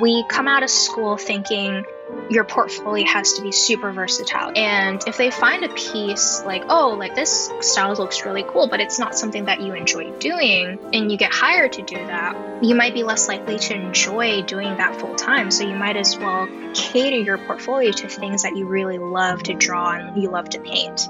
We come out of school thinking your portfolio has to be super versatile. And if they find a piece like, oh, like this style looks really cool, but it's not something that you enjoy doing, and you get hired to do that, you might be less likely to enjoy doing that full time. So you might as well cater your portfolio to things that you really love to draw and you love to paint.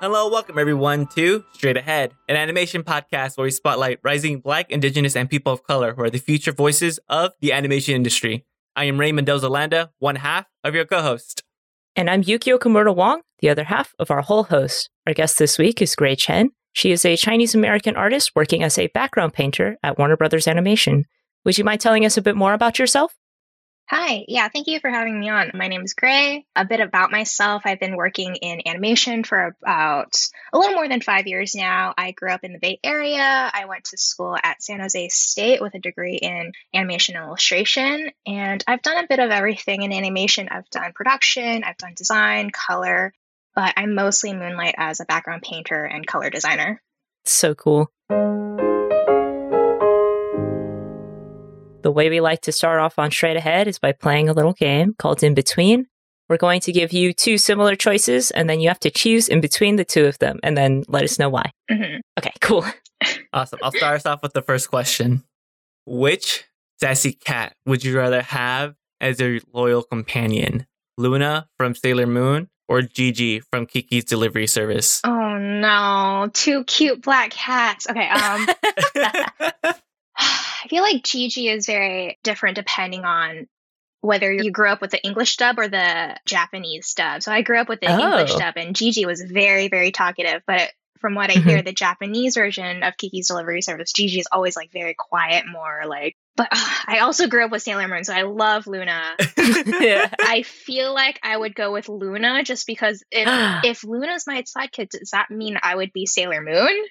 Hello, welcome everyone to Straight Ahead, an animation podcast where we spotlight rising Black, Indigenous, and people of color who are the future voices of the animation industry. I am Ray Mendoza Landa, one half of your co-host. And I'm Yukio Kimura Wong, the other half of our whole host. Our guest this week is Gray Chen. She is a Chinese American artist working as a background painter at Warner Brothers Animation. Would you mind telling us a bit more about yourself? Hi, yeah, thank you for having me on. My name is Gray. A bit about myself I've been working in animation for about a little more than five years now. I grew up in the Bay Area. I went to school at San Jose State with a degree in animation and illustration. And I've done a bit of everything in animation. I've done production, I've done design, color, but I'm mostly moonlight as a background painter and color designer. So cool. The way we like to start off on Straight Ahead is by playing a little game called In Between. We're going to give you two similar choices, and then you have to choose in between the two of them, and then let us know why. Mm-hmm. Okay, cool. Awesome. I'll start us off with the first question. Which sassy cat would you rather have as your loyal companion? Luna from Sailor Moon or Jiji from Kiki's Delivery Service? Oh no, two cute black cats. Okay, um, I feel like Jiji is very different depending on whether you grew up with the English dub or the Japanese dub. So I grew up with the Oh. English dub, and Jiji was very, very talkative. But from what I hear, the Japanese version of Kiki's Delivery Service, Jiji is always like very quiet, more like. But uh, I also grew up with Sailor Moon, so I love Luna. yeah. I feel like I would go with Luna just because if if Luna's my sidekick, does that mean I would be Sailor Moon?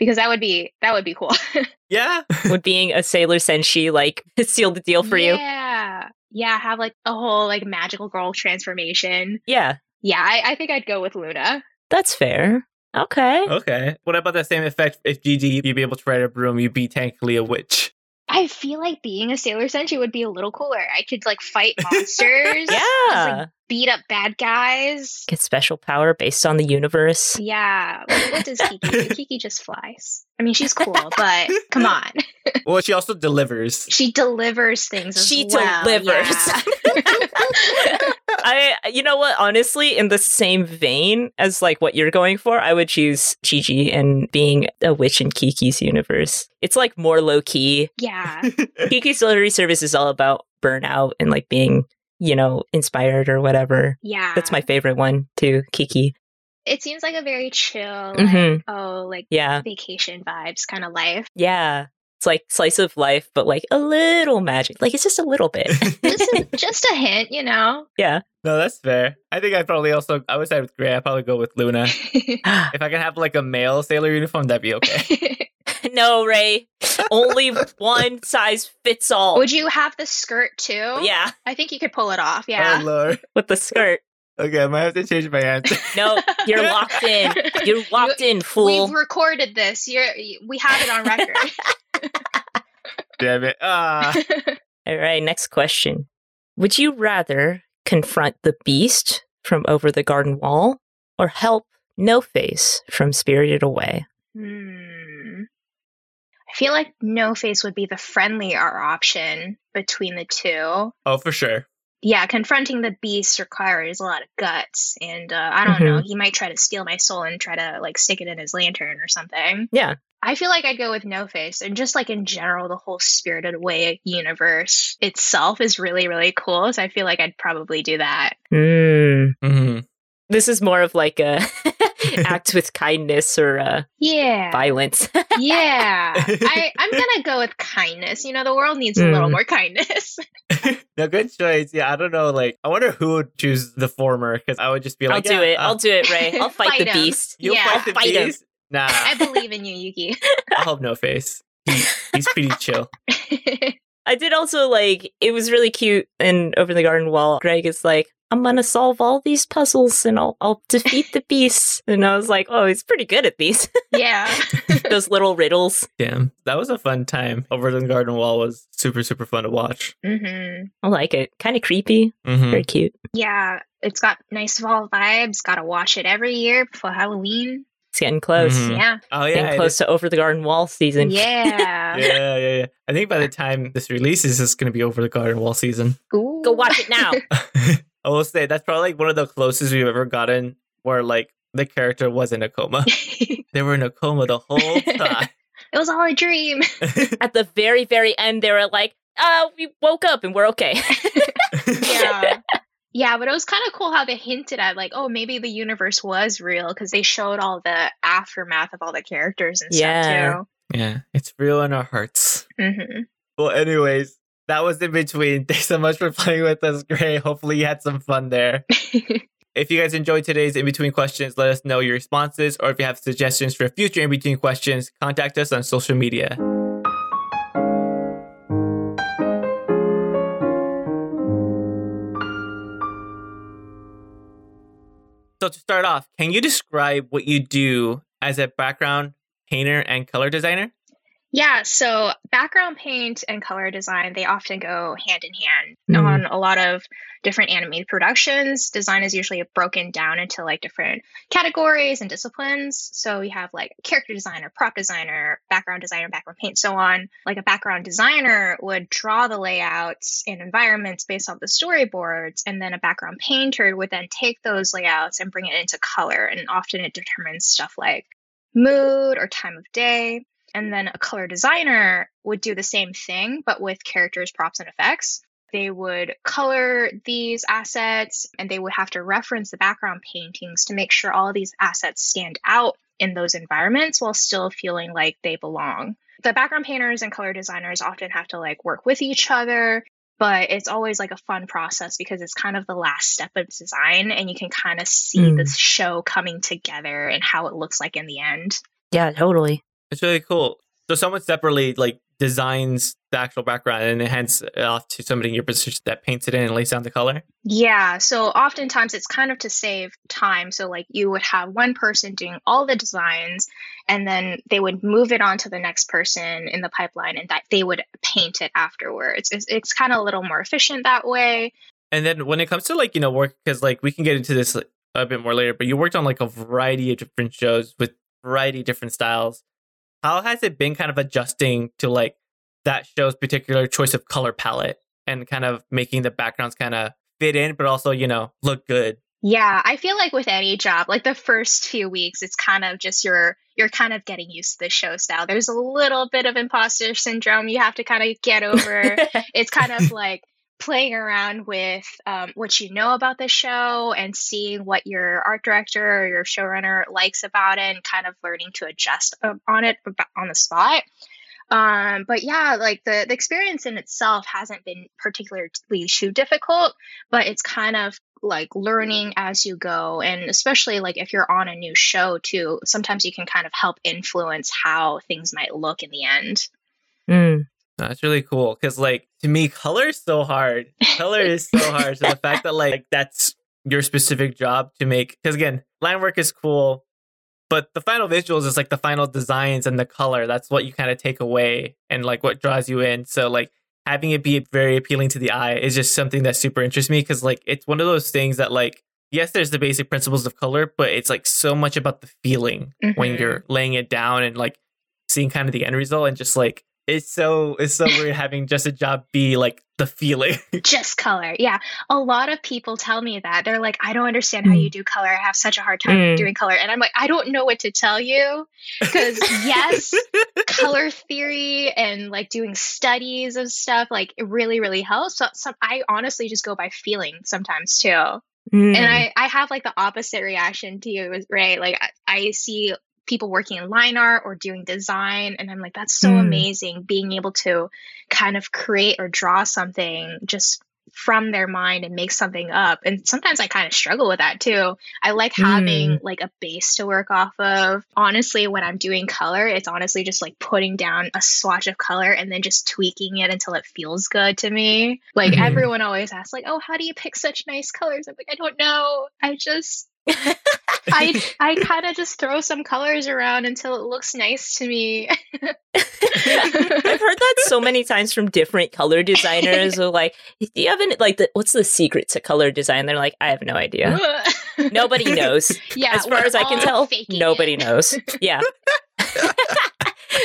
Because that would be that would be cool. yeah. Would being a Sailor Senshi like seal the deal for you? Yeah. Yeah, have like a whole like magical girl transformation. Yeah, Yeah, I, I think I'd go with Luna. that's fair. Okay. Okay. What about that same effect if Jiji, you'd be able to ride a broom, you'd be technically a witch? I feel like being a Sailor Senshi would be a little cooler. I could like fight monsters. Yeah. just, like, beat up bad guys. Get special power based on the universe. Yeah. What, what does Kiki do? Kiki just flies. I mean, she's cool, but come on. Well, she also delivers. She delivers things. As She well. delivers. yeah. I, you know what? Honestly, in the same vein as like what you're going for, I would choose Jiji and being a witch in Kiki's universe. It's like more low key. yeah. Kiki's delivery service is all about burnout and like being, you know, inspired or whatever. Yeah. That's my favorite one too, Kiki. It seems like a very chill, like, Mhm. oh, like Yeah, vacation vibes kind of life. yeah. It's like slice of life, but like a little magic. Like it's just a little bit. Just a, just a hint, you know. yeah. No, that's fair. I think I'd probably also, I would side with Gray. I'd probably go with Luna. If I can have like a male sailor uniform, that'd be okay. no, Ray. Only one size fits all. Would you have the skirt too? yeah, I think you could pull it off. Oh, Yeah. Lord. with the skirt. Okay, I might have to change my answer. No, you're locked in. You're locked in, fool. We've recorded this. You're, we have it on record. Damn it. Ah. All right, next question. Would you rather confront the beast from over the garden wall or help No Face from Spirited Away? Hmm. I feel like No Face would be the friendlier option between the two. Oh, for sure. Yeah, confronting the beast requires a lot of guts, and uh, I don't Mm-hmm. know. He might try to steal my soul and try to like stick it in his lantern or something. Yeah. I feel like I'd go with No Face, and just like in general, the whole Spirited Away universe itself is really really cool. So I feel like I'd probably do that. Mm. hmm This is more of like a act with kindness or uh, Yeah, violence. yeah. I I'm gonna go with kindness. You know, the world needs a little Mm. more kindness. no, good choice. Yeah, I don't know. Like, I wonder who would choose the former because I would just be like, I'll do yeah, it. uh, I'll do it, Ray. I'll fight, Fight the him. beast. You'll Yeah. fight the Fight him. beast? Nah, I believe in you, Yuki. I'll help No Face. He, he's pretty chill. I did also like it was really cute and over the garden wall. Greg is like, I'm gonna solve all these puzzles and I'll I'll defeat the beast. And I was like, oh, he's pretty good at these. Yeah. Those little riddles. Damn, that was a fun time. Over the Garden Wall was super super fun to watch. hmm I like it. Kind of creepy. hmm Very cute. Yeah. It's got nice fall vibes. Gotta watch it every year before Halloween. It's getting close. Mhm. Yeah. Oh yeah, Getting close to over the garden wall season. Yeah. yeah, yeah, yeah. I think by the time this releases, it's going to be over the Garden Wall season. Ooh. Go watch it now. I will say that's probably like one of the closest we've ever gotten where like the character was in a coma. they were in a coma the whole time. It was all a dream. At the very, very end, they were like, uh, we woke up and we're okay. yeah. Yeah, but it was kind of cool how they hinted at like, oh, maybe the universe was real because they showed all the aftermath of all the characters and Yeah. stuff too. yeah, it's real in our hearts. too. hmm Well, anyways, that was in between. Thanks so much for playing with us, Gray. Hopefully, you had some fun there. If you guys enjoyed today's in between questions, let us know your responses, or if you have suggestions for future in between questions, contact us on social media. So, to start off, can you describe what you do as a background painter and color designer? Yeah, so background paint and color design, they often go hand in hand. Mhm. On a lot of different animated productions, design is usually broken down into like different categories and disciplines. So you have like character designer, prop designer, background designer, background paint, so on. Like a background designer would draw the layouts and environments based off the storyboards, and then a background painter would then take those layouts and bring it into color. And often it determines stuff like mood or time of day. And then a color designer would do the same thing, but with characters, props, and effects. They would color these assets and they would have to reference the background paintings to make sure all these assets stand out in those environments while still feeling like they belong. The background painters and color designers often have to like work with each other, but it's always like a fun process because it's kind of the last step of design and you can kind of see Mm. the show coming together and how it looks like in the end. yeah, totally. It's really cool. So someone separately like designs the actual background and then hands it off to somebody in your position that paints it in and lays down the color. Yeah, so oftentimes it's kind of to save time. So, like, you would have one person doing all the designs, and then they would move it on to the next person in the pipeline, and that they would paint it afterwards. It's, it's kind of a little more efficient that way. And then when it comes to like you know work, because like we can get into this a bit more later, but you worked on like a variety of different shows with variety of different styles. How has it been kind of adjusting to like that show's particular choice of color palette and kind of making the backgrounds kind of fit in, but also you know look good? Yeah, I feel like with any job, like the first few weeks, it's kind of just you're you're kind of getting used to the show style. There's a little bit of imposter syndrome you have to kind of get over. it's kind of like playing around with um, what you know about the show and seeing what your art director or your showrunner likes about it and kind of learning to adjust on it on the spot. Um, but yeah, like the, the experience in itself hasn't been particularly too difficult, but it's kind of like learning as you go. And especially like if you're on a new show too, sometimes you can kind of help influence how things might look in the end. Mm. That's really cool because, like, to me, color is so hard. Color is so hard. So the fact that like that's your specific job to make, because again, line work is cool, but the final visuals is like the final designs and the color. That's what you kind of take away and like what draws you in. So like having it be very appealing to the eye is just something that super interests me because like it's one of those things that like yes, there's the basic principles of color, but it's like so much about the feeling when Mhm. you're laying it down and like seeing kind of the end result and just like it's so it's so weird having just a job be like the feeling. just color. Yeah. A lot of people tell me that. They're like, I don't understand how Mm. you do color. I have such a hard time Mm. doing color. And I'm like, I don't know what to tell you. Because, yes, color theory and like doing studies of stuff, like it really, really helps. So, some, I honestly just go by feeling sometimes too. Mm. And I, I have like the opposite reaction to you, right? Like I, I see people working in line art or doing design, and I'm like, that's so Mm. amazing being able to kind of create or draw something just from their mind and make something up. And sometimes I kind of struggle with that too. I like having mm. like a base to work off of. Honestly, when I'm doing color, it's honestly just like putting down a swatch of color and then just tweaking it until it feels good to me. Like mm-hmm. everyone always asks like, "Oh, how do you pick such nice colors?" I'm like, "I don't know. I just I I kind of just throw some colors around until it looks nice to me. I've heard that so many times from different color designers. Who like, do you have any like the, what's the secret to color design? They're like, I have no idea. nobody knows. Yeah, as far as I can tell, nobody it. knows. Yeah.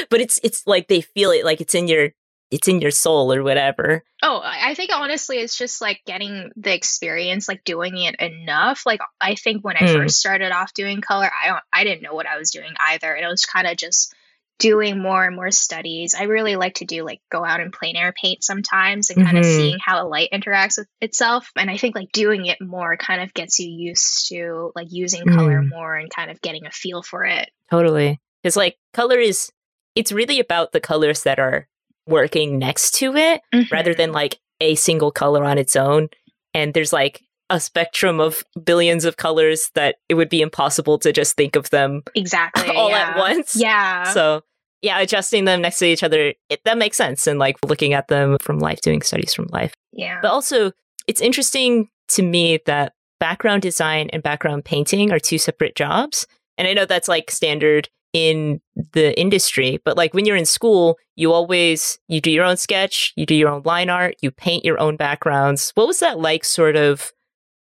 but it's it's like they feel it like it's in your it's in your soul or whatever. Oh, I think honestly, it's just like getting the experience, like doing it enough. Like I think when I mm. first started off doing color, I don't, I didn't know what I was doing either, and it was kind of just doing more and more studies. I really like to do like go out and plein air paint sometimes and kind mm-hmm. of seeing how a light interacts with itself. And I think like doing it more kind of gets you used to like using mm. color more and kind of getting a feel for it. Totally. Because like color is, it's really about the colors that are working next to it mm-hmm. rather than like a single color on its own. And there's like a spectrum of billions of colors that it would be impossible to just think of them exactly all yeah. at once. Yeah. So yeah, adjusting them next to each other, it, that makes sense. And like looking at them from life, doing studies from life. Yeah. But also, it's interesting to me that background design and background painting are two separate jobs. And I know that's like standard in the industry but like when you're in school you always you do your own sketch you do your own line art you paint your own backgrounds. What was that like sort of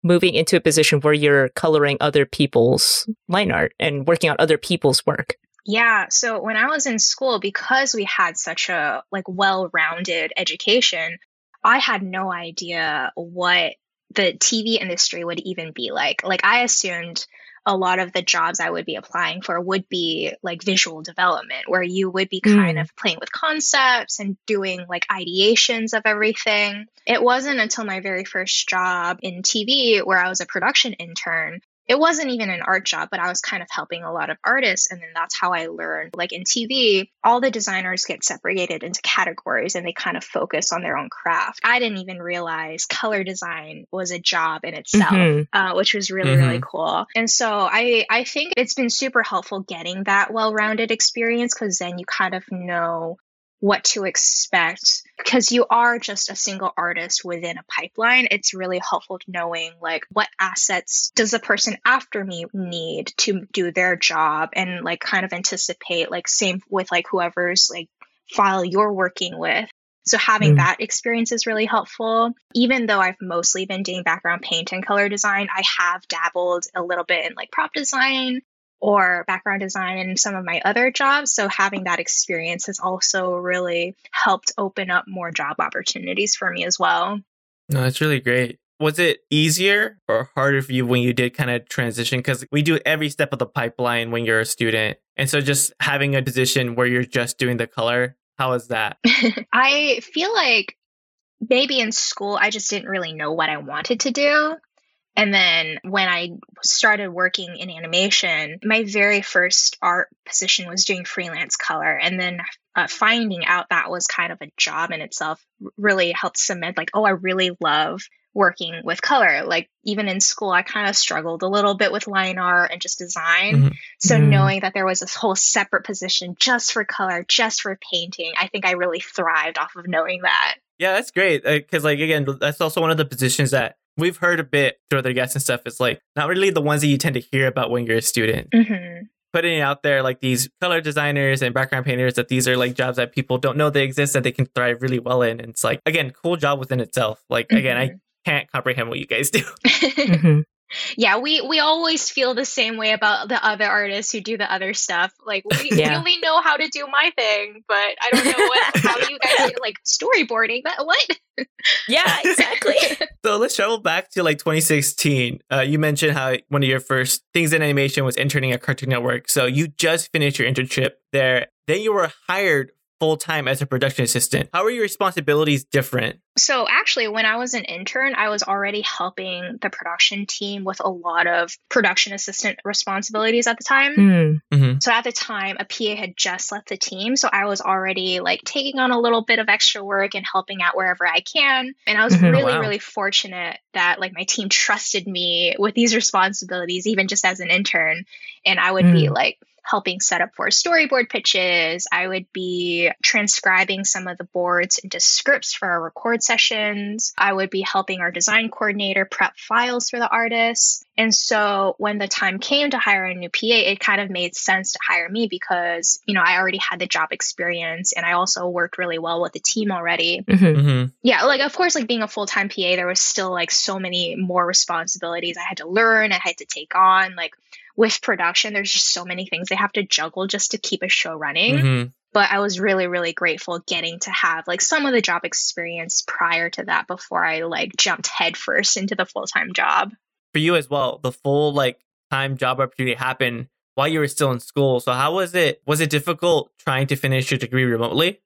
moving into a position where you're coloring other people's line art and working on other people's work? Yeah so when i was in school because we had such a like well-rounded education i had no idea what the tv industry would even be like. Like i assumed a lot of the jobs I would be applying for would be like visual development, where you would be kind mm. of playing with concepts and doing like ideations of everything. It wasn't until my very first job in TV, where I was a production intern, it wasn't even an art job, but I was kind of helping a lot of artists. And then that's how I learned. Like in TV, all the designers get separated into categories and they kind of focus on their own craft. I didn't even realize color design was a job in itself, mm-hmm. uh, which was really, mm-hmm. really cool. And so I, I think it's been super helpful getting that well rounded experience because then you kind of know what to expect because you are just a single artist within a pipeline it's really helpful knowing like what assets does the person after me need to do their job and like kind of anticipate like same with like whoever's like file you're working with so having mm. that experience is really helpful. Even though I've mostly been doing background paint and color design, I have dabbled a little bit in like prop design or background design in some of my other jobs. So having that experience has also really helped open up more job opportunities for me as well. No, that's really great. Was it easier or harder for you when you did kind of transition? Because we do every step of the pipeline when you're a student. And so just having a position where you're just doing the color, how is that? I feel like maybe in school, I just didn't really know what I wanted to do. And then when I started working in animation, my very first art position was doing freelance color. And then uh, finding out that was kind of a job in itself really helped cement, like, oh, I really love working with color. Like, even in school, I kind of struggled a little bit with line art and just design. Mm-hmm. So, mm-hmm. knowing that there was this whole separate position just for color, just for painting, I think I really thrived off of knowing that. Yeah, that's great. Because, uh, like, again, that's also one of the positions that we've heard a bit through other guests and stuff. It's like not really the ones that you tend to hear about when you're a student. Mm-hmm. Putting it out there, like these color designers and background painters, that these are like jobs that people don't know they exist that they can thrive really well in. And it's like, again, cool job within itself. Like, mm-hmm. again, I mm-hmm. can't comprehend what you guys do. mm-hmm yeah we we always feel the same way about the other artists who do the other stuff. Like we, yeah. only know how to do my thing but i don't know what how you guys do, like storyboarding? That what? Yeah exactly. So let's travel back to like 2016 uh, you mentioned how one of your first things in animation was interning at cartoon network. So you just finished your internship there. Then you were hired full time as a production assistant. How are your responsibilities different? So, actually, when I was an intern, I was already helping the production team with a lot of production assistant responsibilities at the time. Mm. Mm-hmm. So at the time, a PA had just left the team. So I was already like taking on a little bit of extra work and helping out wherever I can. And I was Mhm. really, Wow. really fortunate that like my team trusted me with these responsibilities, even just as an intern. And I would be Mm. like, helping set up for storyboard pitches. I would be transcribing some of the boards into scripts for our record sessions. I would be helping our design coordinator prep files for the artists. And so when the time came to hire a new PA, it kind of made sense to hire me because, you know, I already had the job experience and I also worked really well with the team already. hmm hmm Yeah, like of course, like being a full time PA, there was still like so many more responsibilities I had to learn, I had to take on. Like with production, there's just so many things they have to juggle just to keep a show running. hmm But I was really, really grateful getting to have like some of the job experience prior to that before I like jumped headfirst into the full time job. For you as well, the full like time job opportunity happened while you were still in school. So how was it? Was it difficult trying to finish your degree remotely?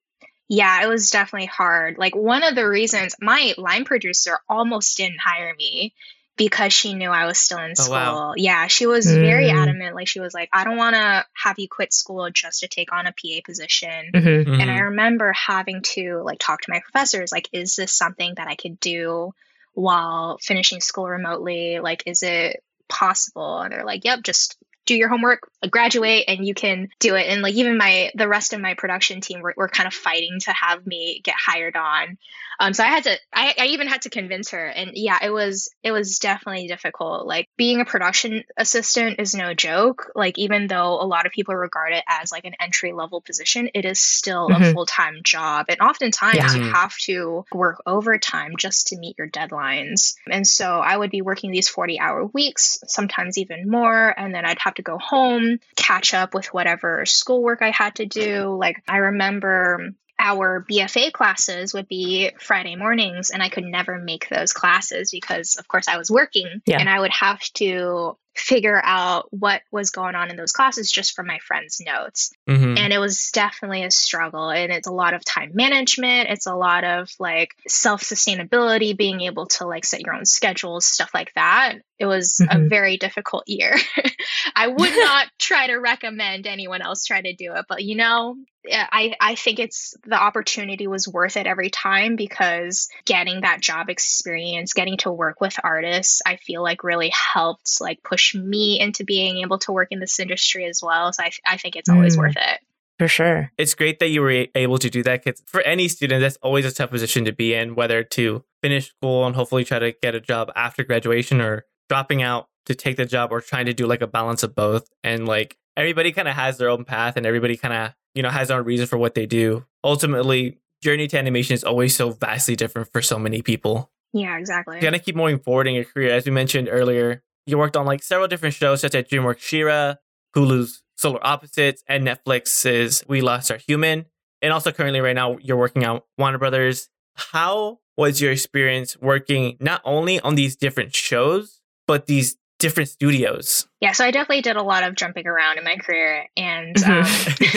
Yeah, it was definitely hard. Like one of the reasons my line producer almost didn't hire me because she knew I was still in Oh, school. wow. Yeah, she was very Mm. adamant. Like she was like, I don't want to have you quit school just to take on a PA position. hmm Mhm. And I remember having to like talk to my professors like is this something that I could do while finishing school remotely? Like is it possible? And they're like, "Yep, just do your homework, graduate and you can do it." And like even my the rest of my production team were, were kind of fighting to have me get hired on. Um so I had to I, I even had to convince her and yeah, it was it was definitely difficult. Like being a production assistant is no joke. Like even though a lot of people regard it as like an entry level position, it is still a Mhm. full time job. And oftentimes Yeah. you have to work overtime just to meet your deadlines. And so I would be working these 40 hour weeks, sometimes even more. And then I'd have to go home, catch up with whatever schoolwork I had to do. Like I remember our BFA classes would be Friday mornings, and I could never make those classes because, of course, I was working. Yeah. And I would have to figure out what was going on in those classes just from my friends' notes. Mhm. And it was definitely a struggle. And it's a lot of time management. It's a lot of like self sustainability, being able to like set your own schedules, stuff like that. It was a Mhm. very difficult year. I would not try to recommend anyone else try to do it, but you know, I, I think it's the opportunity was worth it every time because getting that job experience, getting to work with artists, I feel like really helped like push me into being able to work in this industry as well. So I, I think it's always Mm. worth it. For sure. it's great that you were able to do that because for any student that's always a tough position to be in whether to finish school and hopefully try to get a job after graduation or dropping out to take the job or trying to do like a balance of both and like everybody kind of has their own path and everybody kind of you know has their own reason for what they do. Ultimately journey to animation is always so vastly different for so many people. Yeah, exactly. you're gonna keep moving forward in your career. As we mentioned earlier you worked on like several different shows such as dreamworks She-Ra hulu's solar opposites and netflix's we lost our human. And also currently right now you're working on warner brothers. How was your experience working not only on these different shows but these different studios Yeah, so I definitely did a lot of jumping around in my career. And um,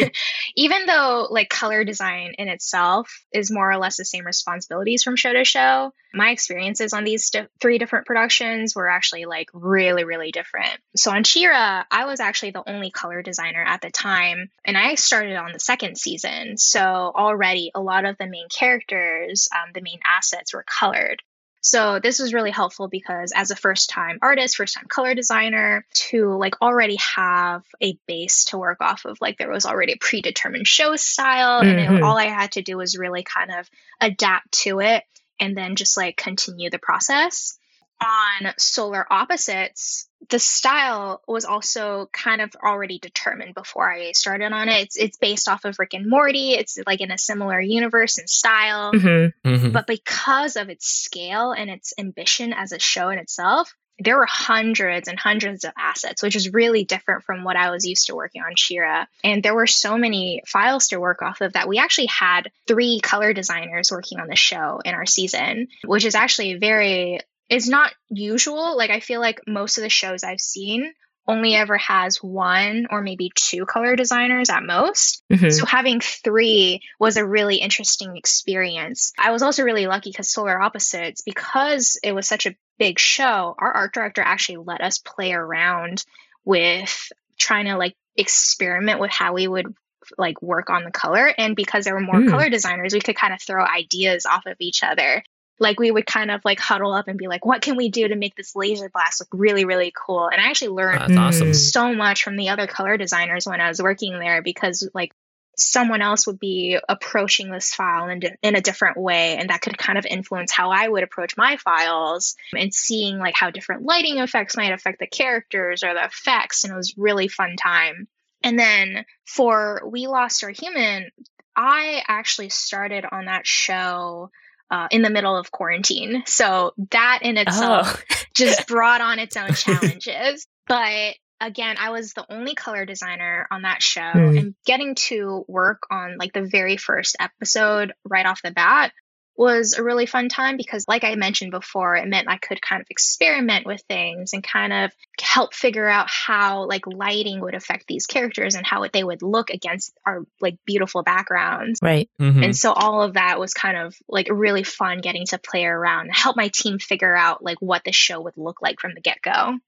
even though like color design in itself is more or less the same responsibilities from show to show, my experiences on these di- three different productions were actually like really, really different. So on She-Ra, I was actually the only color designer at the time, and I started on the second season. So already a lot of the main characters, um, the main assets were colored. So this was really helpful because as a first time artist, first time color designer, to like already have a base to work off of, like there was already a predetermined show style, and Mhm. it, all I had to do was really kind of adapt to it and then just like continue the process. On Solar Opposites, the style was also kind of already determined before I started on it. It's it's based off of Rick and Morty. It's like in a similar universe and style hmm Mhm. but because of its scale and its ambition as a show in itself there were hundreds and hundreds of assets which is really different from what i was used to working on She-Ra and there were so many files to work off of that we actually had three color designers working on the show in our season which is actually very it's not usual. Like i feel like most of the shows i've seen only ever has one or maybe two color designers at most. Hmm so having three was a really interesting experience. I was also really lucky because Solar Opposites, because it was such a big show, our art director actually let us play around with trying to like experiment with how we would like work on the color. And because there were more mm. color designers we could kind of throw ideas off of each other like we would kind of like huddle up and be like what can we do to make this laser blast look really really cool? And i actually learned awesome. Mm. so much from the other color designers when i was working there because like someone else would be approaching this file in, in a different way and that could kind of influence how i would approach my files and seeing like how different lighting effects might affect the characters or the effects and it was really fun time. And then for we lost our human i actually started on that show uh, in the middle of quarantine. So that in itself oh. just brought on its own challenges. But again, I was the only color designer on that show mm. and getting to work on like the very first episode right off the bat was a really fun time because, like I mentioned before, it meant I could kind of experiment with things and kind of help figure out how like lighting would affect these characters and how they would look against our like beautiful backgrounds. Right. Mm-hmm. And so all of that was kind of like really fun getting to play around and help my team figure out like what the show would look like from the get go.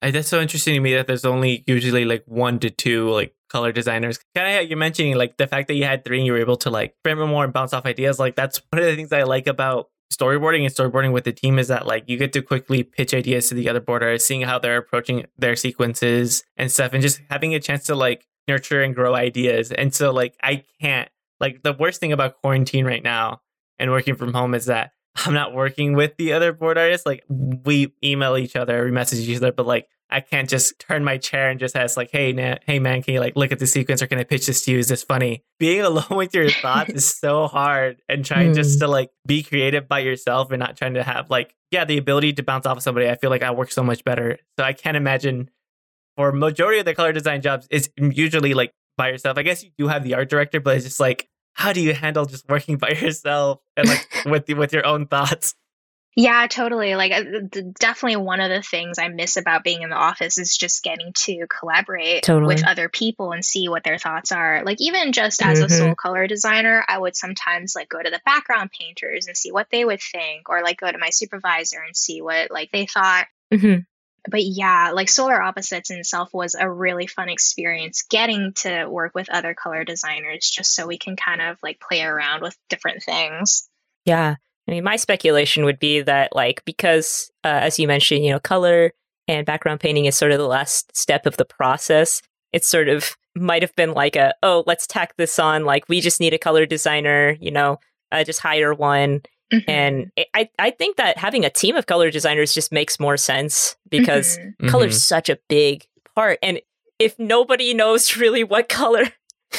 That's so interesting to me that there's only usually like one to two like color designers. Kind of you're mentioning like the fact that you had three and you were able to like it more and bounce off ideas. Like that's one of the things I like about storyboarding and storyboarding with the team is that like you get to quickly pitch ideas to the other boarders, seeing how they're approaching their sequences and stuff, and just having a chance to like nurture and grow ideas. And so like I can't like the worst thing about quarantine right now and working from home is that I'm not working with the other board artists. Like we email each other, we message each other, but like I can't just turn my chair and just ask like, "Hey, na- hey man, can you like look at the sequence or can I pitch this to you? Is this funny?" Being alone with your thoughts is so hard, and trying mm. just to like be creative by yourself and not trying to have like yeah the ability to bounce off of somebody. I feel like I work so much better. So I can't imagine for majority of the color design jobs it's usually like by yourself. I guess you do have the art director, but it's just like how do you handle just working by yourself and like with the, with your own thoughts? Yeah, totally. Like, uh, definitely one of the things I miss about being in the office is just getting to collaborate totally. with other people and see what their thoughts are. Like, even just as mm-hmm. a sole color designer, I would sometimes like go to the background painters and see what they would think, or like go to my supervisor and see what like they thought. Mm-hmm. But yeah, like Solar Opposites in itself was a really fun experience getting to work with other color designers just so we can kind of like play around with different things. Yeah. I mean, my speculation would be that, like, because uh, as you mentioned, you know, color and background painting is sort of the last step of the process. It sort of might have been like a, oh, let's tack this on. Like, we just need a color designer, you know, uh, just hire one. Mm-hmm. And it, I, I think that having a team of color designers just makes more sense because mm-hmm. color's mm-hmm. such a big part. And if nobody knows really what color,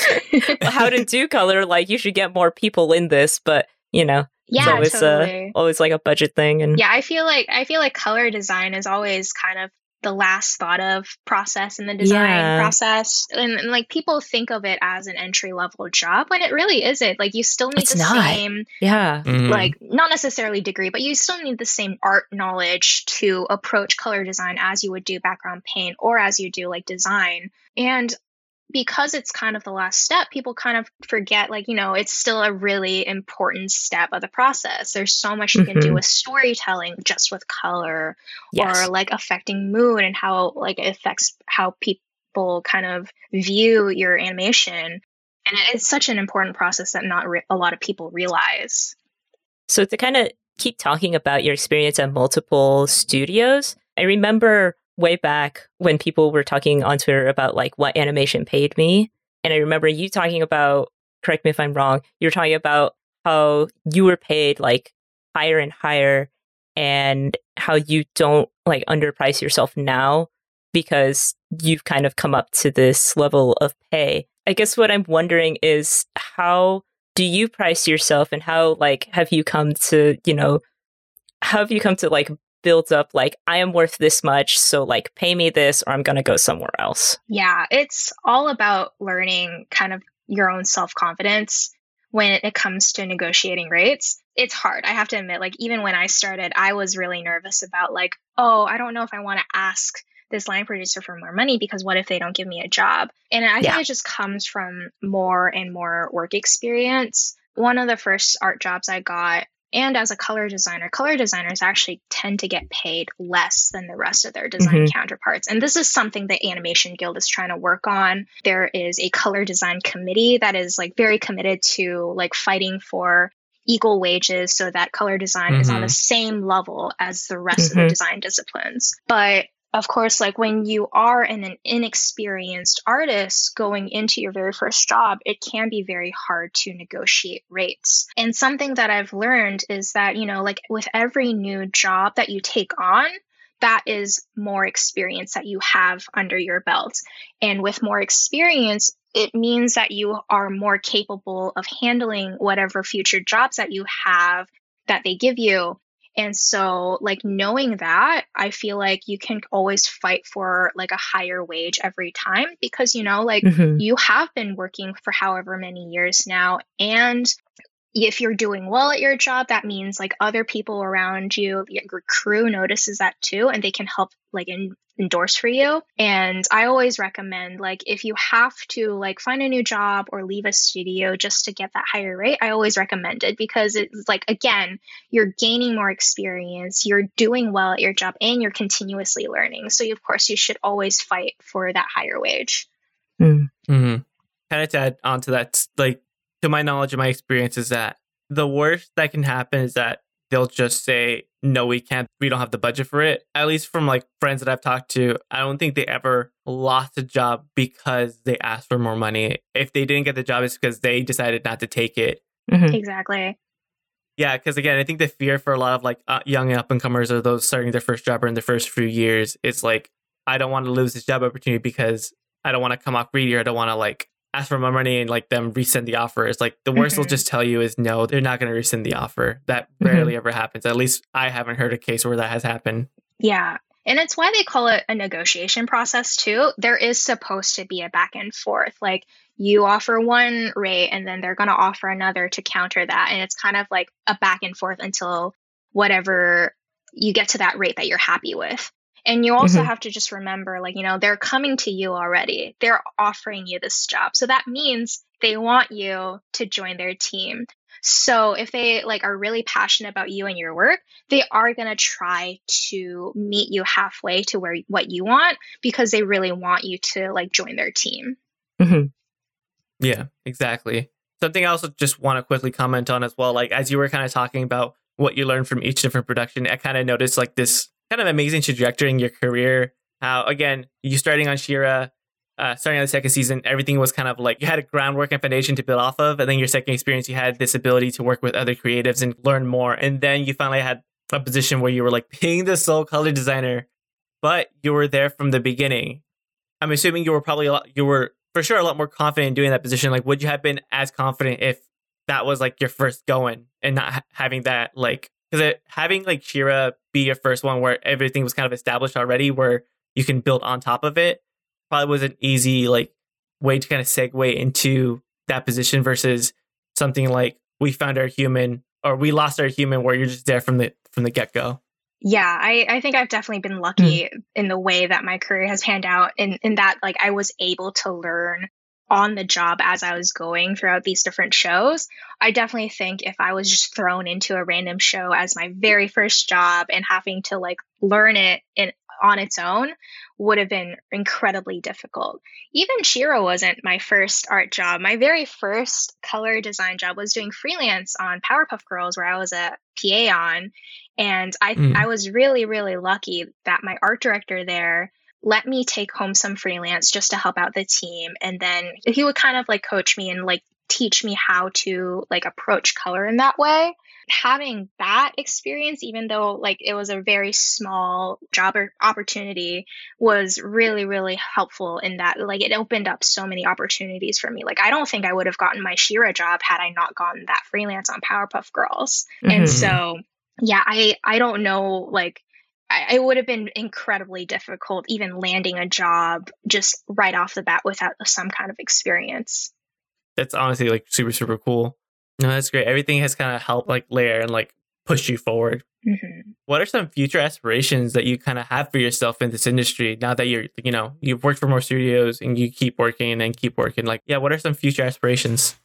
how to do color, like, you should get more people in this. But, you know, yeah, always, totally. Uh, always like a budget thing. And yeah, I feel like I feel like color design is always kind of the last thought of process in the design yeah. process and, and, like people think of it as an entry level job when it really isn't like you still need it's the not. same yeah mm-hmm. like not necessarily degree but you still need the same art knowledge to approach color design as you would do background paint or as you do like design and because it's kind of the last step, people kind of forget, like, you know, it's still a really important step of the process. There's so much you mm-hmm. can do mm-hmm. with storytelling just with color yes. or like affecting mood and how like it affects how people kind of view your animation. And it's such an important process that not re- a lot of people realize. So to kind of keep talking about your experience at multiple studios, I remember way back when people were talking on Twitter about like what animation paid me. And I remember you talking about, correct me if I'm wrong, you were talking about how you were paid like higher and higher and how you don't like underprice yourself now because you've kind of come up to this level of pay. I guess what I'm wondering is how do you price yourself and how like have you come to, you know, how have you come to like builds up like I am worth this much, so like pay me this or I'm going to go somewhere else. Yeah, it's all about learning kind of your own self-confidence when it comes to negotiating rates. It's hard. I have to admit like even when I started, I was really nervous about like, oh, I don't know if I want to ask this line producer for more money because what if they don't give me a job? And I yeah. think it just comes from more and more work experience. One of the first art jobs I got And as a color designer, color designers actually tend to get paid less than the rest of their design mm-hmm. counterparts. And this is something the Animation Guild is trying to work on. There is a color design committee that is like very committed to like fighting for equal wages so that color design mm-hmm. is on the mm-hmm. same level as the rest mm-hmm. of the mm-hmm. design disciplines. But of course, like when you are an inexperienced artist going into your very first job, it can be very hard to negotiate rates. And something that I've learned is that, you know, like with every new job that you take on, that is more experience that you have under your belt. And with more experience, it means that you are more capable of handling whatever future jobs that you have that they give you. And so, like, knowing that, I feel like you can always fight for like a higher wage every time because, you know, like mm-hmm. you have been working for however many years now. And if you're doing well at your job, that means like other people around you, your crew notices that too, and they can help like in, endorse for you. And I always recommend like if you have to like find a new job or leave a studio just to get that higher rate, I always recommend it because it's like again, you're gaining more experience, you're doing well at your job, and you're continuously learning. So of course you should always fight for that higher wage. Mm. Mm-hmm. Kind of to add on to that, like to my knowledge and my experience is that the worst that can happen is that they'll just say no we can't we don't have the budget for it. At least from like friends that i've talked to i don't think they ever lost a job because they asked for more money. If they didn't get the job it's because they decided not to take it. Mm-hmm. exactly. Yeah because again i think the fear for a lot of like uh, young up and comers or those starting their first job or in their first few years it's like i don't want to lose this job opportunity because i don't want to come off greedy or i don't want to like ask for more money and like them rescind the offer is like the worst mm-hmm. they'll just tell you is no, they're not going to rescind the offer. That rarely mm-hmm. ever happens. At least I haven't heard a case where that has happened. Yeah. And it's why they call it a negotiation process too. There is supposed to be a back and forth. Like you offer one rate and then they're going to offer another to counter that. And it's kind of like a back and forth until whatever you get to that rate that you're happy with. And you also mm-hmm. have to just remember, like, you know, they're coming to you already. They're offering you this job. So that means they want you to join their team. So if they like are really passionate about you and your work, they are going to try to meet you halfway to where what you want because they really want you to like join their team. Mm-hmm. Yeah, exactly. Something I also just want to quickly comment on as well. Like as you were kind of talking about what you learned from each different production, I kind of noticed like this kind of amazing trajectory in your career. How again, you starting on She-Ra, uh, starting on the second season, everything was kind of like you had a groundwork and foundation to build off of, and then your second experience, you had this ability to work with other creatives and learn more, and then you finally had a position where you were like being the sole color designer, but you were there from the beginning. I'm assuming you were probably a lot, you were for sure a lot more confident in doing that position. Like, would you have been as confident if that was like your first going and not ha- having that like because having like She-Ra be your first one where everything was kind of established already, where you can build on top of it, probably was an easy like way to kind of segue into that position versus something like we found our human or we lost our human where you're just there from the from the get go. Yeah, I, I think I've definitely been lucky mm. in the way that my career has panned out in, in that like I was able to learn on the job as I was going throughout these different shows. I definitely think if I was just thrown into a random show as my very first job and having to like learn it in on its own would have been incredibly difficult. Even She-Ra wasn't my first art job. My very first color design job was doing freelance on Powerpuff Girls where I was a PA on and I mm. I was really really lucky that my art director there let me take home some freelance just to help out the team. And then he would kind of like coach me and like teach me how to like approach color in that way. Having that experience even though like it was a very small job or opportunity was really really helpful in that like it opened up so many opportunities for me. Like i don't think i would have gotten my She-Ra job had i not gotten that freelance on powerpuff girls. Mm-hmm. and so yeah i i don't know like I, it would have been incredibly difficult even landing a job just right off the bat without some kind of experience. That's honestly like super, super cool. No, that's great. Everything has kind of helped like layer and like push you forward. Mm-hmm. What are some future aspirations that you kind of have for yourself in this industry now that you're, you know, you've worked for more studios and you keep working and keep working? Like, yeah, what are some future aspirations?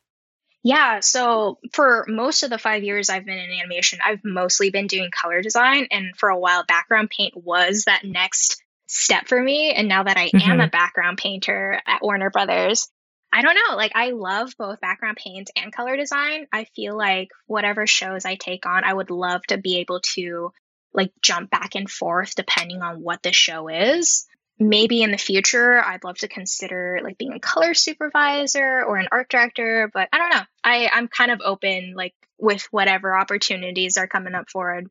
Yeah, so for most of the five years I've been in animation, I've mostly been doing color design. And for a while, background paint was that next step for me. And now that I mm-hmm. am a background painter at Warner Brothers, I don't know. Like, I love both background paint and color design. I feel like whatever shows I take on, I would love to be able to like jump back and forth depending on what the show is. Maybe in the future, I'd love to consider like being a color supervisor or an art director, but I don't know. I, I'm kind of open, like, with whatever opportunities are coming up forward.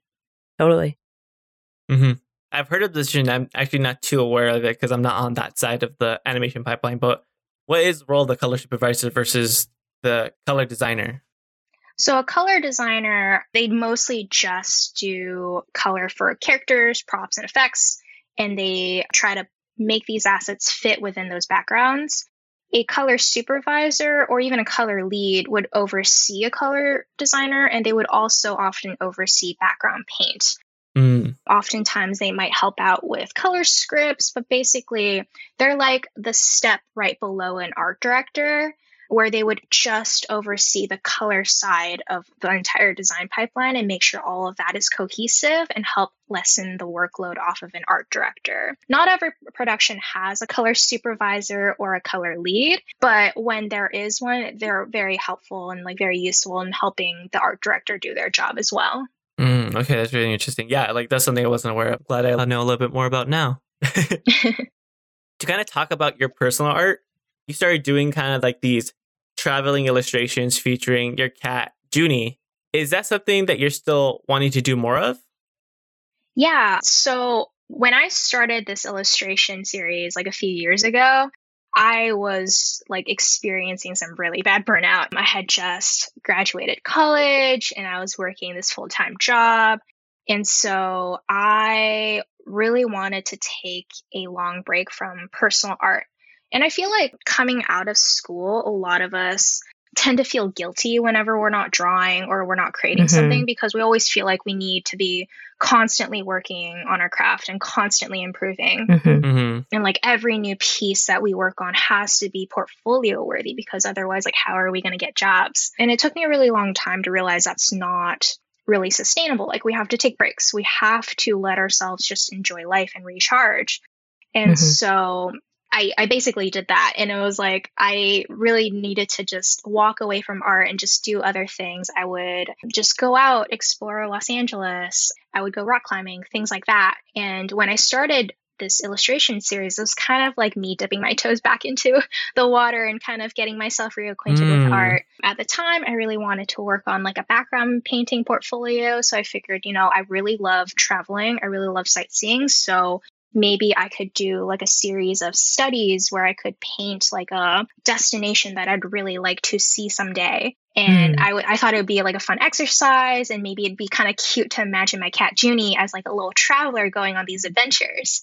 Totally. Mm-hmm. I've heard of this, and I'm actually not too aware of it because I'm not on that side of the animation pipeline. But what is the role of the color supervisor versus the color designer? So a color designer, they mostly just do color for characters, props, and effects, and they try to make these assets fit within those backgrounds. A color supervisor or even a color lead would oversee a color designer, and they would also often oversee background paint. Mm. Oftentimes, they might help out with color scripts, but basically, they're like the step right below an art director, where they would just oversee the color side of the entire design pipeline and make sure all of that is cohesive and help lessen the workload off of an art director. Not every production has a color supervisor or a color lead, but when there is one, they're very helpful and like very useful in helping the art director do their job as well. Mm, okay, that's really interesting. Yeah, like that's something I wasn't aware of. Glad I know a little bit more about now. to kind of talk about your personal art, you started doing kind of like these traveling illustrations featuring your cat, Junie. Is that something that you're still wanting to do more of? Yeah. So when I started this illustration series like a few years ago, I was like experiencing some really bad burnout. I had just graduated college and I was working this full time job. And so I really wanted to take a long break from personal art. And I feel like coming out of school, a lot of us tend to feel guilty whenever we're not drawing or we're not creating mm-hmm. something because we always feel like we need to be constantly working on our craft and constantly improving. Mm-hmm. Mm-hmm. And like every new piece that we work on has to be portfolio worthy because otherwise, like, how are we going to get jobs? And it took me a really long time to realize that's not really sustainable. Like, we have to take breaks, we have to let ourselves just enjoy life and recharge. And mm-hmm. so I, I basically did that and it was like i really needed to just walk away from art and just do other things. I would just go out explore los angeles. I would go rock climbing things like that. And when i started this illustration series it was kind of like me dipping my toes back into the water and kind of getting myself reacquainted mm. with art. At the time i really wanted to work on like a background painting portfolio so i figured you know i really love traveling. I really love sightseeing so maybe I could do like a series of studies where I could paint like a destination that I'd really like to see someday. And mm. I, w- I thought it would be like a fun exercise, and maybe it'd be kind of cute to imagine my cat Junie as like a little traveler going on these adventures.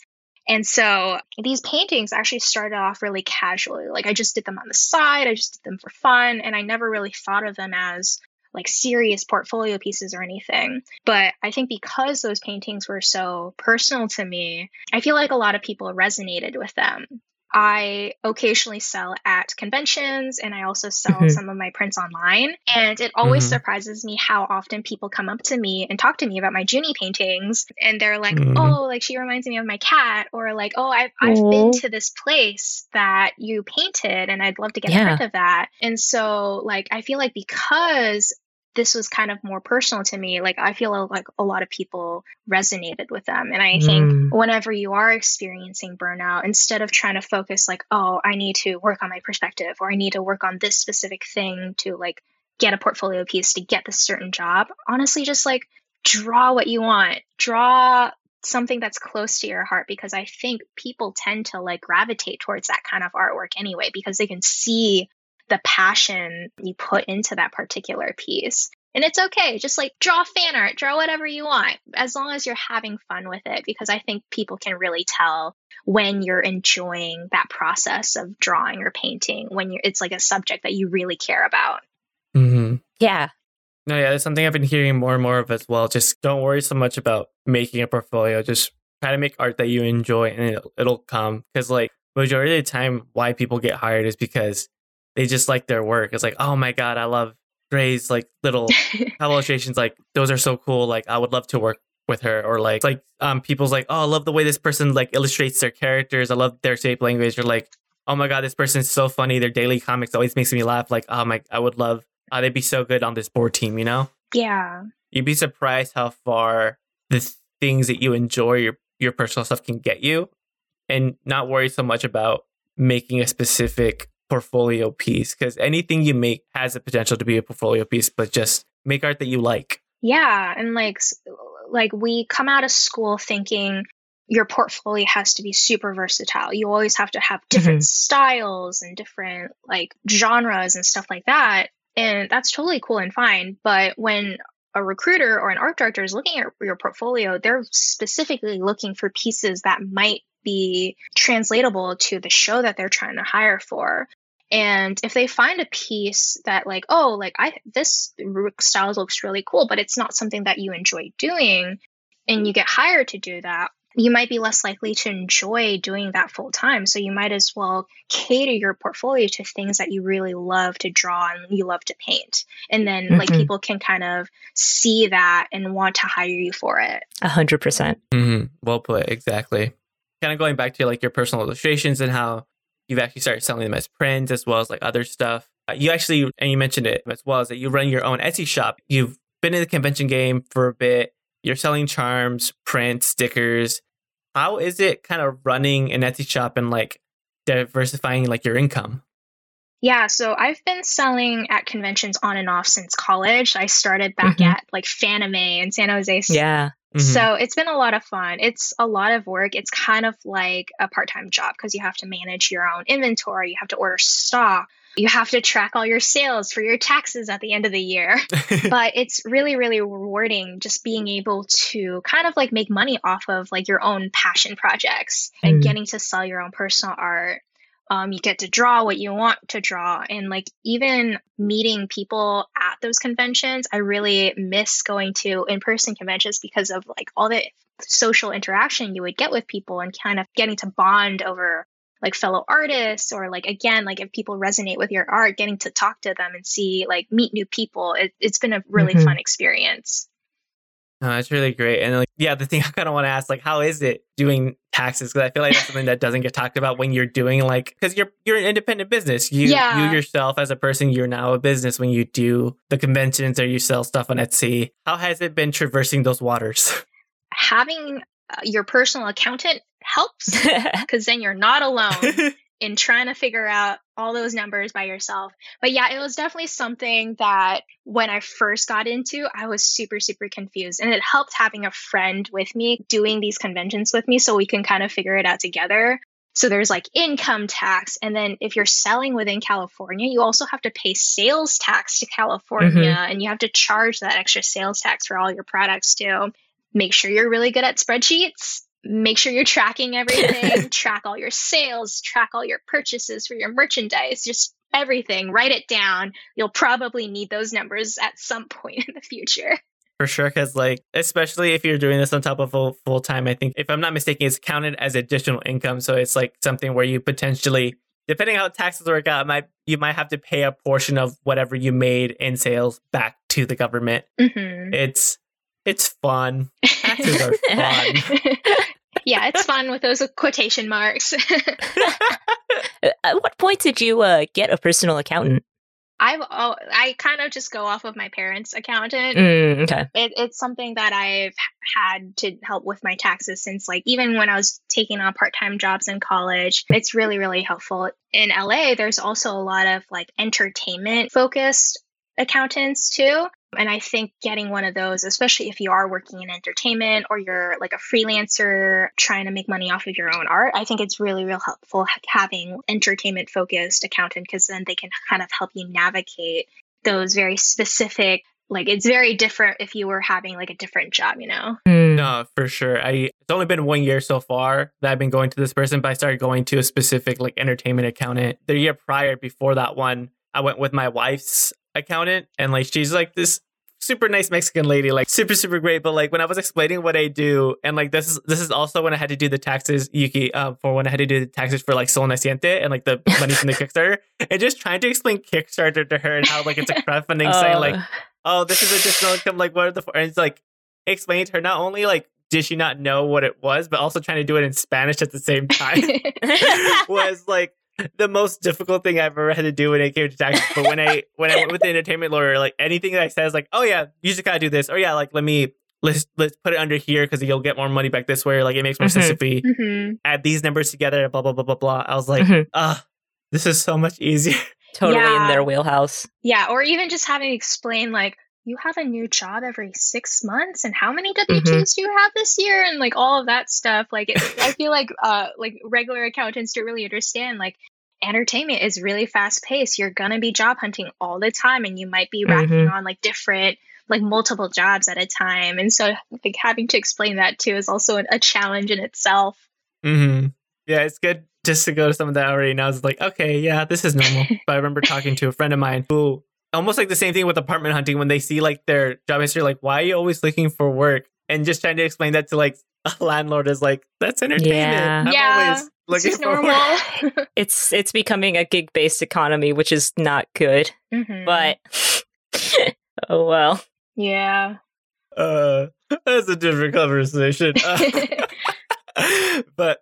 And so these paintings actually started off really casually. Like I just did them on the side, I just did them for fun, and I never really thought of them as like serious portfolio pieces or anything. But I think because those paintings were so personal to me, I feel like a lot of people resonated with them. I occasionally sell at conventions and I also sell mm-hmm. some of my prints online. And it always mm-hmm. surprises me how often people come up to me and talk to me about my Junie paintings. And they're like, mm-hmm. oh, like she reminds me of my cat. Or like, oh, I've, I've been to this place that you painted and I'd love to get yeah. a print of that. And so, like, I feel like because this was kind of more personal to me. Like I feel like a lot of people resonated with them. And I think mm. whenever you are experiencing burnout, instead of trying to focus like, oh, I need to work on my perspective or I need to work on this specific thing to like get a portfolio piece to get this certain job, honestly, just like draw what you want. Draw something that's close to your heart because I think people tend to like gravitate towards that kind of artwork anyway because they can see the passion you put into that particular piece. And it's okay. Just like draw fan art, draw whatever you want, as long as you're having fun with it, because I think people can really tell when you're enjoying that process of drawing or painting, when you're, it's like a subject that you really care about. Mm-hmm. Yeah. No, yeah, that's something I've been hearing more and more of as well. Just don't worry so much about making a portfolio. Just try to make art that you enjoy and it'll, it'll come. Because, like, majority of the time, why people get hired is because they just like their work. It's like, oh my god, I love Gray's like little illustrations. Like those are so cool. Like I would love to work with her. Or like like um people's like, oh, I love the way this person like illustrates their characters. I love their shape language. Or like, oh my god, this person's so funny. Their daily comics always makes me laugh. Like, oh my, I would love. Uh, they'd be so good on this board team. You know? Yeah. You'd be surprised how far the things that you enjoy your your personal stuff can get you, and not worry so much about making a specific portfolio piece because anything you make has the potential to be a portfolio piece, but just make art that you like. Yeah, and like like we come out of school thinking your portfolio has to be super versatile. You always have to have different mm-hmm. styles and different like genres and stuff like that. And that's totally cool and fine, but when a recruiter or an art director is looking at your portfolio, they're specifically looking for pieces that might be translatable to the show that they're trying to hire for. And if they find a piece that like, oh, like I this style looks really cool, but it's not something that you enjoy doing, and you get hired to do that, you might be less likely to enjoy doing that full time. So you might as well cater your portfolio to things that you really love to draw and you love to paint. And then mm-hmm. like people can kind of see that and want to hire you for it. A hundred percent. Mm-hmm. Well put. Exactly kind of going back to like your personal illustrations and how you've actually started selling them as prints as well as like other stuff. Uh, you actually, and you mentioned it as well, as that you run your own Etsy shop. You've been in the convention game for a bit. You're selling charms, prints, stickers. How is it kind of running an Etsy shop and like diversifying like your income? Yeah, so I've been selling at conventions on and off since college. I started back mm-hmm. at like Fanime in San Jose. Yeah. Mm-hmm. So it's been a lot of fun. It's a lot of work. It's kind of like a part time job because you have to manage your own inventory, you have to order stock, you have to track all your sales for your taxes at the end of the year. but it's really, really rewarding just being able to kind of like make money off of like your own passion projects mm-hmm. and getting to sell your own personal art um, you get to draw what you want to draw. And like even meeting people at those conventions, I really miss going to in person conventions because of like all the social interaction you would get with people and kind of getting to bond over like fellow artists or like again like if people resonate with your art getting to talk to them and see like meet new people it, has been a really mm-hmm. fun experience no, that's really great. And like, yeah, the thing I kind of want to ask, like, how is it doing taxes? Because I feel like that's something that doesn't get talked about when you're doing like, because you're you're an independent business. You yeah. you yourself as a person, you're now a business when you do the conventions or you sell stuff on Etsy. How has it been traversing those waters? Having uh, your personal accountant helps because then you're not alone in trying to figure out all those numbers by yourself. But yeah, it was definitely something that when I first got into, I was super, super confused. And it helped having a friend with me doing these conventions with me so we can kind of figure it out together. So there's like income tax. And then if you're selling within California, you also have to pay sales tax to California mm-hmm. and you have to charge that extra sales tax for all your products too. Make sure you're really good at spreadsheets make sure you're tracking everything, track all your sales, track all your purchases for your merchandise, just everything. Write it down. You'll probably need those numbers at some point in the future. For sure, because like especially if you're doing this on top of full full time, I think if I'm not mistaken, it's counted as additional income. So it's like something where you potentially, depending how taxes work out, might you might have to pay a portion of whatever you made in sales back to the government. Mm-hmm. It's it's fun. Taxes are fun. Yeah, it's fun with those quotation marks. At what point did you uh, get a personal accountant? I've oh, I kind of just go off of my parents' accountant. Mm, okay, it, it's something that I've had to help with my taxes since like even when I was taking on part time jobs in college. It's really really helpful. In LA, there's also a lot of like entertainment focused accountants too. And I think getting one of those, especially if you are working in entertainment or you're like a freelancer trying to make money off of your own art, I think it's really, real helpful having entertainment focused accountant because then they can kind of help you navigate those very specific like it's very different if you were having like a different job you know? Mm. no for sure. I it's only been one year so far that i've been going to this person but i started going to a specific like entertainment accountant the year prior before that one. I went with my wife's accountant and like she's like this super nice Mexican lady, like super super great. But like when I was explaining what I do, and like this is this is also when I had to do the taxes, Yuki, um, for when I had to do the taxes for like Sol Naciente and like the money from the Kickstarter, and just trying to explain Kickstarter to her and how like it's a crowdfunding Oh. saying like, oh, this is additional income. Like, what are the and it's like explaining to her not only like did she not know what it was, but also trying to do it in Spanish at the same time was like the most difficult thing I've ever had to do when it came to taxes. But when I when I went with the entertainment lawyer, like anything that I said is like, oh yeah, you just gotta do this, or yeah, like let me let's let's put it under here because you'll get more money back this way, or like it makes more sense Mhm. if we hmm add these numbers together, blah blah blah blah blah. I was like, Mhm. ah, this is so much easier. totally in their wheelhouse. Yeah, or even just having to explain like you have a new job every six months, and how many W 2s Mm-hmm. do you have this year, and like all of that stuff. Like, it, I feel like uh, like regular accountants don't really understand. Like, entertainment is really fast paced. You're gonna be job hunting all the time, and you might be racking Mhm. on like different like multiple jobs at a time. And so, like having to explain that too is also a challenge in itself. hmm Yeah, it's good just to go to some of that already. Now it's like, okay, yeah, this is normal. but I remember talking to a friend of mine who almost like the same thing with apartment hunting when they see like their job history, like, why are you always looking for work? And just trying to explain that to like a landlord is like, that's entertainment. Yeah. I'm Yeah, always It's looking just for normal. work. It's it's becoming a gig based economy, which is not good. Mhm. But oh well. yeah. Uh, that's a different conversation. Uh, but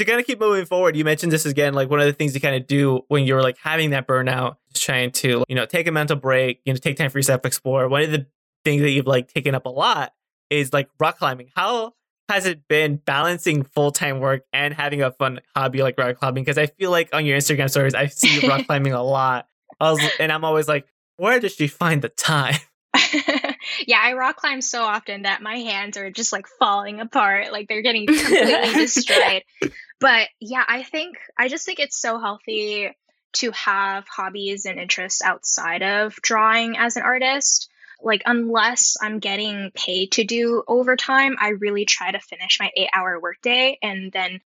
to kind of keep moving forward, you mentioned this again, like one of the things you kind of do when you're like having that burnout, is trying to, you know, take a mental break, you know, take time for yourself, explore. One of the things that you've like taken up a lot is like rock climbing. How has it been balancing full time work and having a fun hobby like rock climbing? Because I feel like on your Instagram stories, I see you rock climbing a lot. I was, and I'm always like, where does she find the time? yeah, I rock climb so often that my hands are just like falling apart, like they're getting completely destroyed. But yeah, I think I just think it's so healthy to have hobbies and interests outside of drawing as an artist. Like unless I'm getting paid to do overtime, I really try to finish my 8-hour workday and then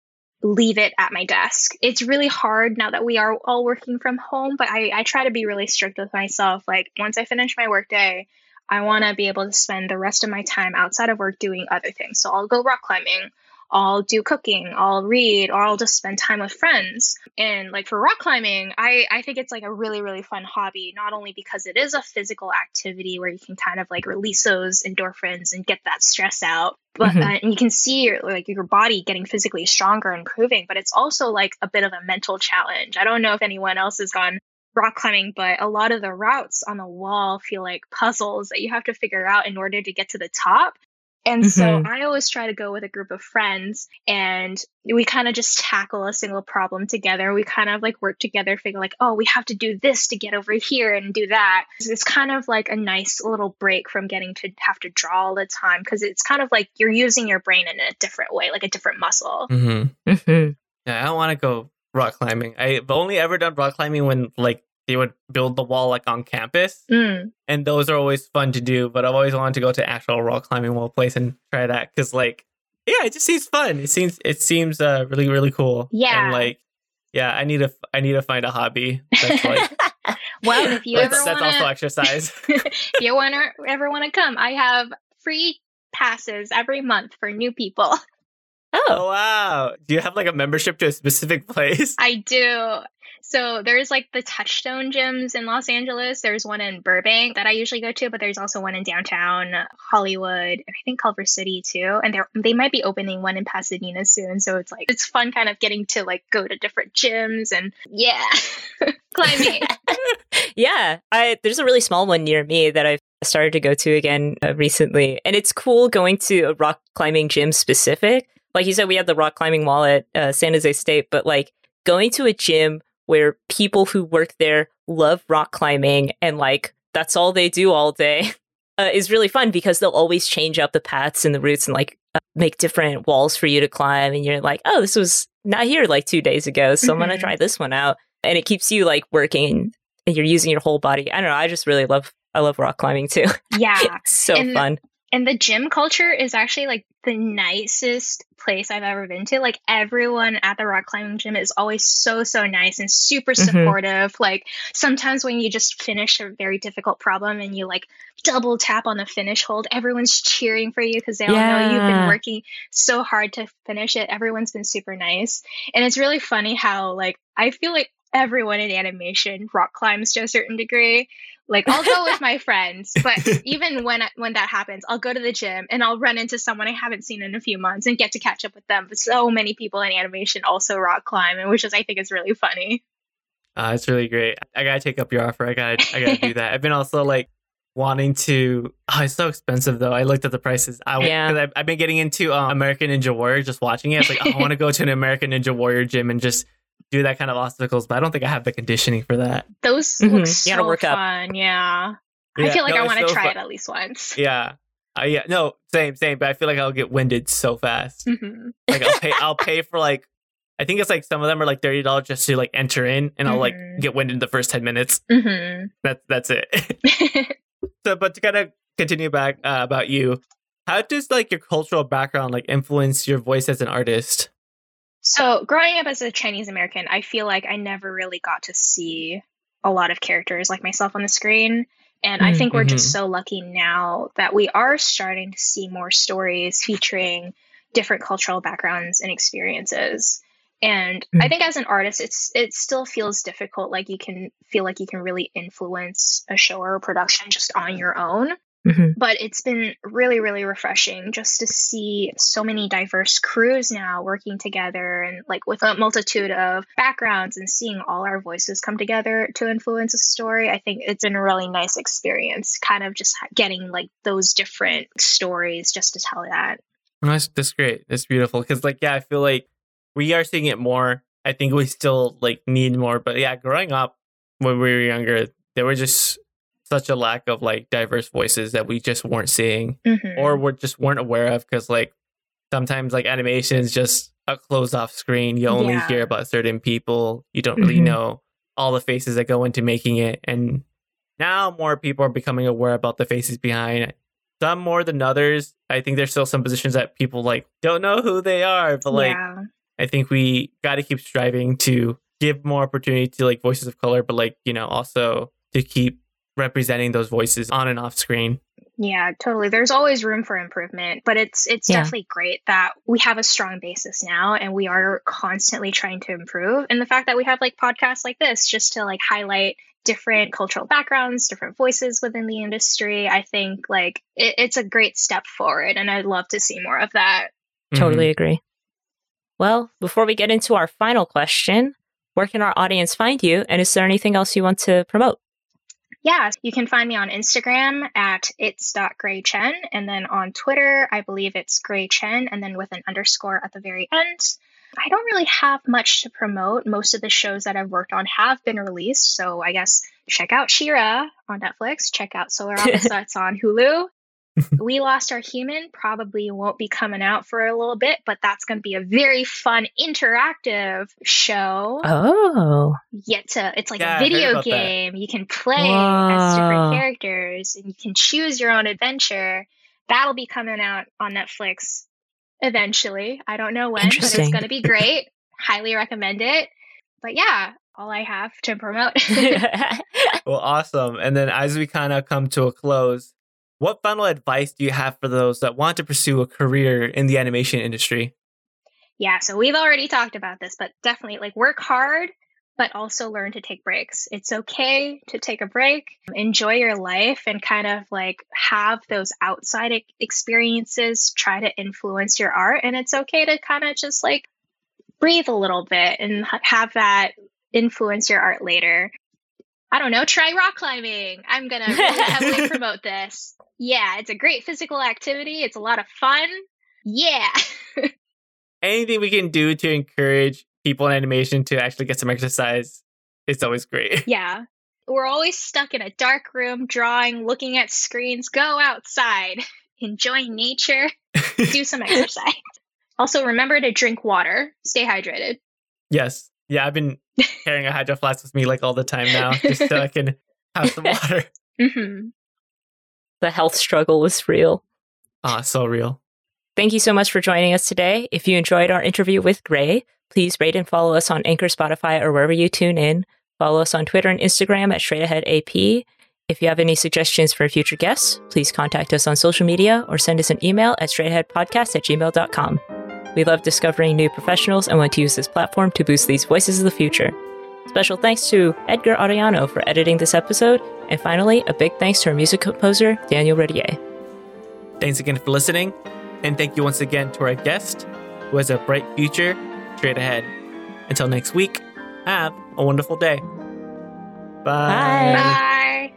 leave it at my desk. It's really hard now that we are all working from home, but I, I try to be really strict with myself. Like once I finish my workday, I want to be able to spend the rest of my time outside of work doing other things. So I'll go rock climbing, I'll do cooking, I'll read, or I'll just spend time with friends. And like for rock climbing, I, I think it's like a really, really fun hobby, not only because it is a physical activity where you can kind of like release those endorphins and get that stress out, but Mhm. uh, and you can see your, like your body getting physically stronger and improving, but it's also like a bit of a mental challenge. I don't know if anyone else has gone rock climbing, but a lot of the routes on the wall feel like puzzles that you have to figure out in order to get to the top. And so Mhm. I always try to go with a group of friends and we kind of just tackle a single problem together. We kind of like work together, figure like, oh, we have to do this to get over here and do that. It's kind of like a nice little break from getting to have to draw all the time because it's kind of like you're using your brain in a different way, like a different muscle. Mm-hmm. hmm Yeah, I don't want to go rock climbing. I've only ever done rock climbing when like they would build the wall like on campus, Mm. and those are always fun to do. But I've always wanted to go to actual rock climbing wall place and try that because like yeah, it just seems fun. It seems it seems uh, really really cool. Yeah. and like yeah, I need to I need to find a hobby that's like Well, if you that's, ever that's want also exercise. if you want to ever want to come, I have free passes every month for new people. Oh Oh, wow! Do you have like a membership to a specific place? I do. So there's like the Touchstone gyms in Los Angeles. There's one in Burbank that I usually go to, but there's also one in downtown Hollywood and I think Culver City too. And they they might be opening one in Pasadena soon. So it's like it's fun kind of getting to like go to different gyms and yeah, climbing. yeah. I there's a really small one near me that I've started to go to again uh, recently, and it's cool going to a rock climbing gym specific. Like you said, we had the rock climbing wall at uh, San Jose State, but like going to a gym where people who work there love rock climbing and like that's all they do all day uh, is really fun because they'll always change up the paths and the routes and like uh, make different walls for you to climb. And you're like, oh, this was not here like two days ago, so I'm gonna Mhm. try this one out. And it keeps you like working and you're using your whole body. I don't know. I just really love I love rock climbing too. yeah. so And fun. And the gym culture is actually like the nicest place I've ever been to. Like everyone at the rock climbing gym is always so, so nice and super Mhm. supportive. Like sometimes when you just finish a very difficult problem and you like double tap on the finish hold, everyone's cheering for you because they all know you've been working so hard to finish it. Everyone's been super nice. And it's really funny how like I feel like everyone in animation rock climbs to a certain degree. Like I'll go with my friends, but even when when that happens, I'll go to the gym and I'll run into someone I haven't seen in a few months and get to catch up with them. But so many people in animation also rock climb, and which is I think is really funny. Uh, it's really great. I gotta take up your offer. I gotta, I gotta do that. I've been also like wanting to. Oh, it's so expensive though. I looked at the prices. I, Yeah. because I've, I've been getting into um, American Ninja Warrior, just watching it. It's like oh, I want to go to an American Ninja Warrior gym and just do that kind of obstacles, but I don't think I have the conditioning for that. Those Mhm. look You so gotta work up. fun. Yeah. I feel like no, I want to so try fun. it at least once. Yeah, uh, yeah, no, same, same. But I feel like I'll get winded so fast. hmm Like I'll pay, I'll pay for like. I think it's like some of them are like thirty dollars just to like enter in, and I'll like Mhm. get winded in the first ten minutes. hmm That's that's it. so but to kind of continue back uh, about you how does like your cultural background like influence your voice as an artist So, growing up as a Chinese American, I feel like I never really got to see a lot of characters like myself on the screen. And I think we're just so lucky now that we are starting to see more stories featuring different cultural backgrounds and experiences. And I Mm. think as an artist, it's it still feels difficult. Like you can feel like you can really influence a show or a production just on your own Mhm. but it's been really really refreshing just to see so many diverse crews now working together and like with a multitude of backgrounds and seeing all our voices come together to influence a story. I think it's been a really nice experience kind of just getting like those different stories just to tell that. That's, that's great. That's beautiful because like yeah i feel like we are seeing it more. I think we still like need more. But yeah growing up when we were younger there were just such a lack of like diverse voices that we just weren't seeing Mhm. or we just weren't aware of because like sometimes like animation is just a closed off screen. You only Yeah. hear about certain people. You don't really Mhm. know all the faces that go into making it. And now more people are becoming aware about the faces behind some more than others. I think there's still some positions that people like don't know who they are. But like yeah. I think we got to keep striving to give more opportunity to like voices of color but like you know also to keep representing those voices on and off screen Yeah, totally. There's always room for improvement, but it's it's Yeah. definitely great that we have a strong basis now and we are constantly trying to improve. And the fact that we have like podcasts like this just to like highlight different cultural backgrounds, different voices within the industry, I think like it, it's a great step forward and I'd love to see more of that. Mm-hmm. Totally agree. Well, before we get into our final question, where can our audience find you? And is there anything else you want to promote? Yeah, you can find me on Instagram at it's.graychen and then on Twitter, I believe it's graychen and then with an underscore at the very end. I don't really have much to promote. Most of the shows that I've worked on have been released, so I guess check out She-Ra on Netflix, check out Solar Opposites on Hulu. we Lost Our Human probably won't be coming out for a little bit, but that's going to be a very fun interactive show. Oh, yet to it's like Yeah, I a heard video about that. game. You can play as different characters and you can choose your own adventure. That'll be coming out on netflix eventually. I don't know when but it's going to be great. Highly recommend it. But yeah all i have to promote. Well, awesome. And then as we kind of come to a close, what final advice do you have for those that want to pursue a career in the animation industry? yeah so we've already talked about this but definitely like work hard but also learn to take breaks it's okay to take a break enjoy your life and kind of like have those outside experiences try to influence your art and it's okay to kind of just like breathe a little bit and have that influence your art later i don't know try rock climbing i'm gonna really heavily promote this yeah it's a great physical activity it's a lot of fun yeah Anything we can do to encourage people in animation to actually get some exercise, it's always great. Yeah. We're always stuck in a dark room drawing, looking at screens. Go outside, enjoy nature, do some exercise. Also, remember to drink water, stay hydrated. yes. Yeah, I've been carrying a hydro flask with me like all the time now, just so I can have some water. hmm the health struggle was real. Ah, so real. Thank you so much for joining us today. If you enjoyed our interview with Gray, please rate and follow us on Anchor, Spotify, or wherever you tune in. Follow us on Twitter and Instagram at Straight Ahead AP. If you have any suggestions for future guests, please contact us on social media or send us an email at straightaheadpodcast at gmail.com. We love discovering new professionals and want to use this platform to boost these voices of the future. Special thanks to Edgar Ariano for editing this episode. And finally, a big thanks to our music composer, Daniel Redier. Thanks again for listening. And thank you once again to our guest, who has a bright future straight ahead. Until next week, have a wonderful day. Bye. Bye. Bye.